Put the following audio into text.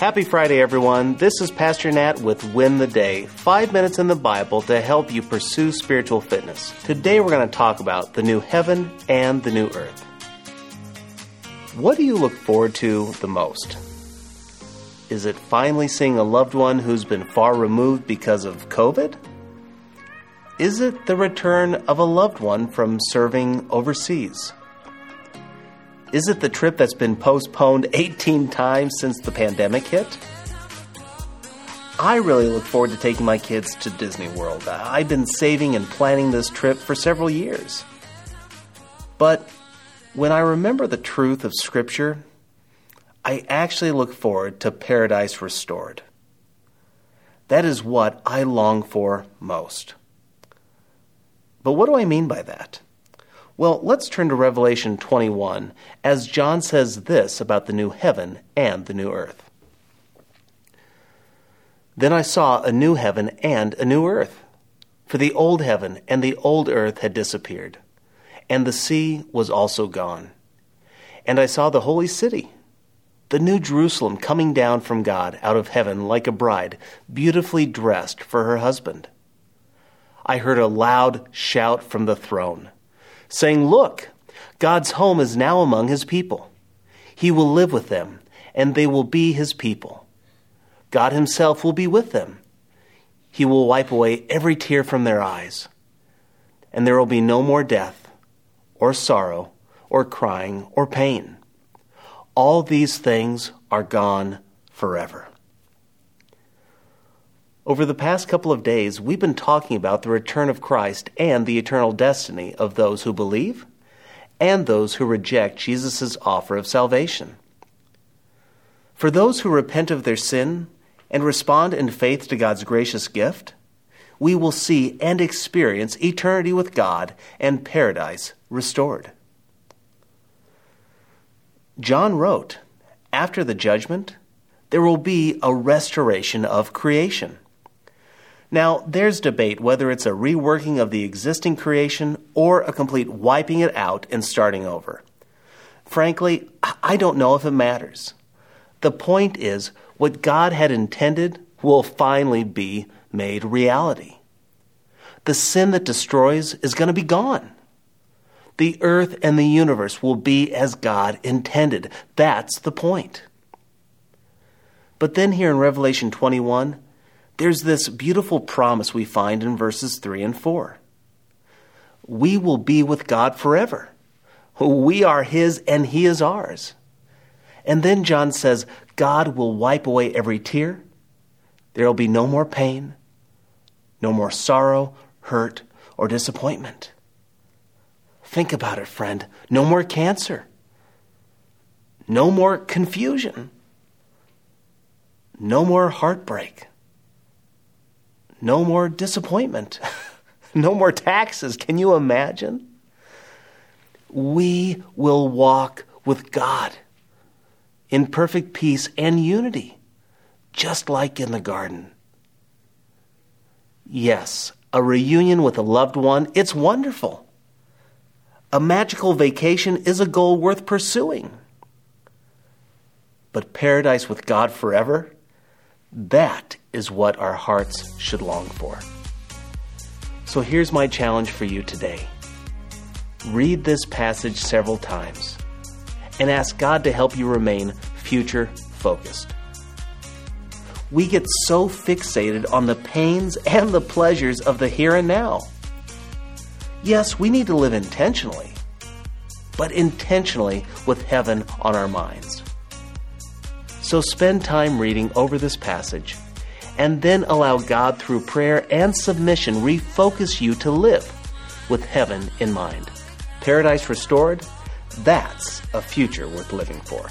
Happy Friday, everyone. This is Pastor Nat with Win the Day, five minutes in the Bible to help you pursue spiritual fitness. Today, we're going to talk about the new heaven and the new earth. What do you look forward to the most? Is it finally seeing a loved one who's been far removed because of COVID? Is it the return of a loved one from serving overseas? Is it the trip that's been postponed 18 times since the pandemic hit? I really look forward to taking my kids to Disney World. I've been saving and planning this trip for several years. But when I remember the truth of Scripture, I actually look forward to paradise restored. That is what I long for most. But what do I mean by that? Well, let's turn to Revelation 21 as John says this about the new heaven and the new earth. Then I saw a new heaven and a new earth, for the old heaven and the old earth had disappeared, and the sea was also gone. And I saw the holy city, the new Jerusalem, coming down from God out of heaven like a bride, beautifully dressed for her husband. I heard a loud shout from the throne saying, Look, God's home is now among his people. He will live with them, and they will be his people. God himself will be with them. He will wipe away every tear from their eyes, and there will be no more death, or sorrow, or crying, or pain. All these things are gone forever. Over the past couple of days, we've been talking about the return of Christ and the eternal destiny of those who believe and those who reject Jesus' offer of salvation. For those who repent of their sin and respond in faith to God's gracious gift, we will see and experience eternity with God and paradise restored. John wrote, After the judgment, there will be a restoration of creation. Now, there's debate whether it's a reworking of the existing creation or a complete wiping it out and starting over. Frankly, I don't know if it matters. The point is, what God had intended will finally be made reality. The sin that destroys is going to be gone. The earth and the universe will be as God intended. That's the point. But then here in Revelation 21, there's this beautiful promise we find in verses 3 and 4. We will be with God forever. We are His and He is ours. And then John says, God will wipe away every tear. There will be no more pain, no more sorrow, hurt, or disappointment. Think about it, friend. No more cancer. No more confusion. No more heartbreak. No more disappointment. no more taxes. Can you imagine? We will walk with God in perfect peace and unity, just like in the garden. Yes, a reunion with a loved one, it's wonderful. A magical vacation is a goal worth pursuing. But paradise with God forever? That is what our hearts should long for. So here's my challenge for you today read this passage several times and ask God to help you remain future focused. We get so fixated on the pains and the pleasures of the here and now. Yes, we need to live intentionally, but intentionally with heaven on our minds. So spend time reading over this passage and then allow God through prayer and submission refocus you to live with heaven in mind. Paradise restored, that's a future worth living for.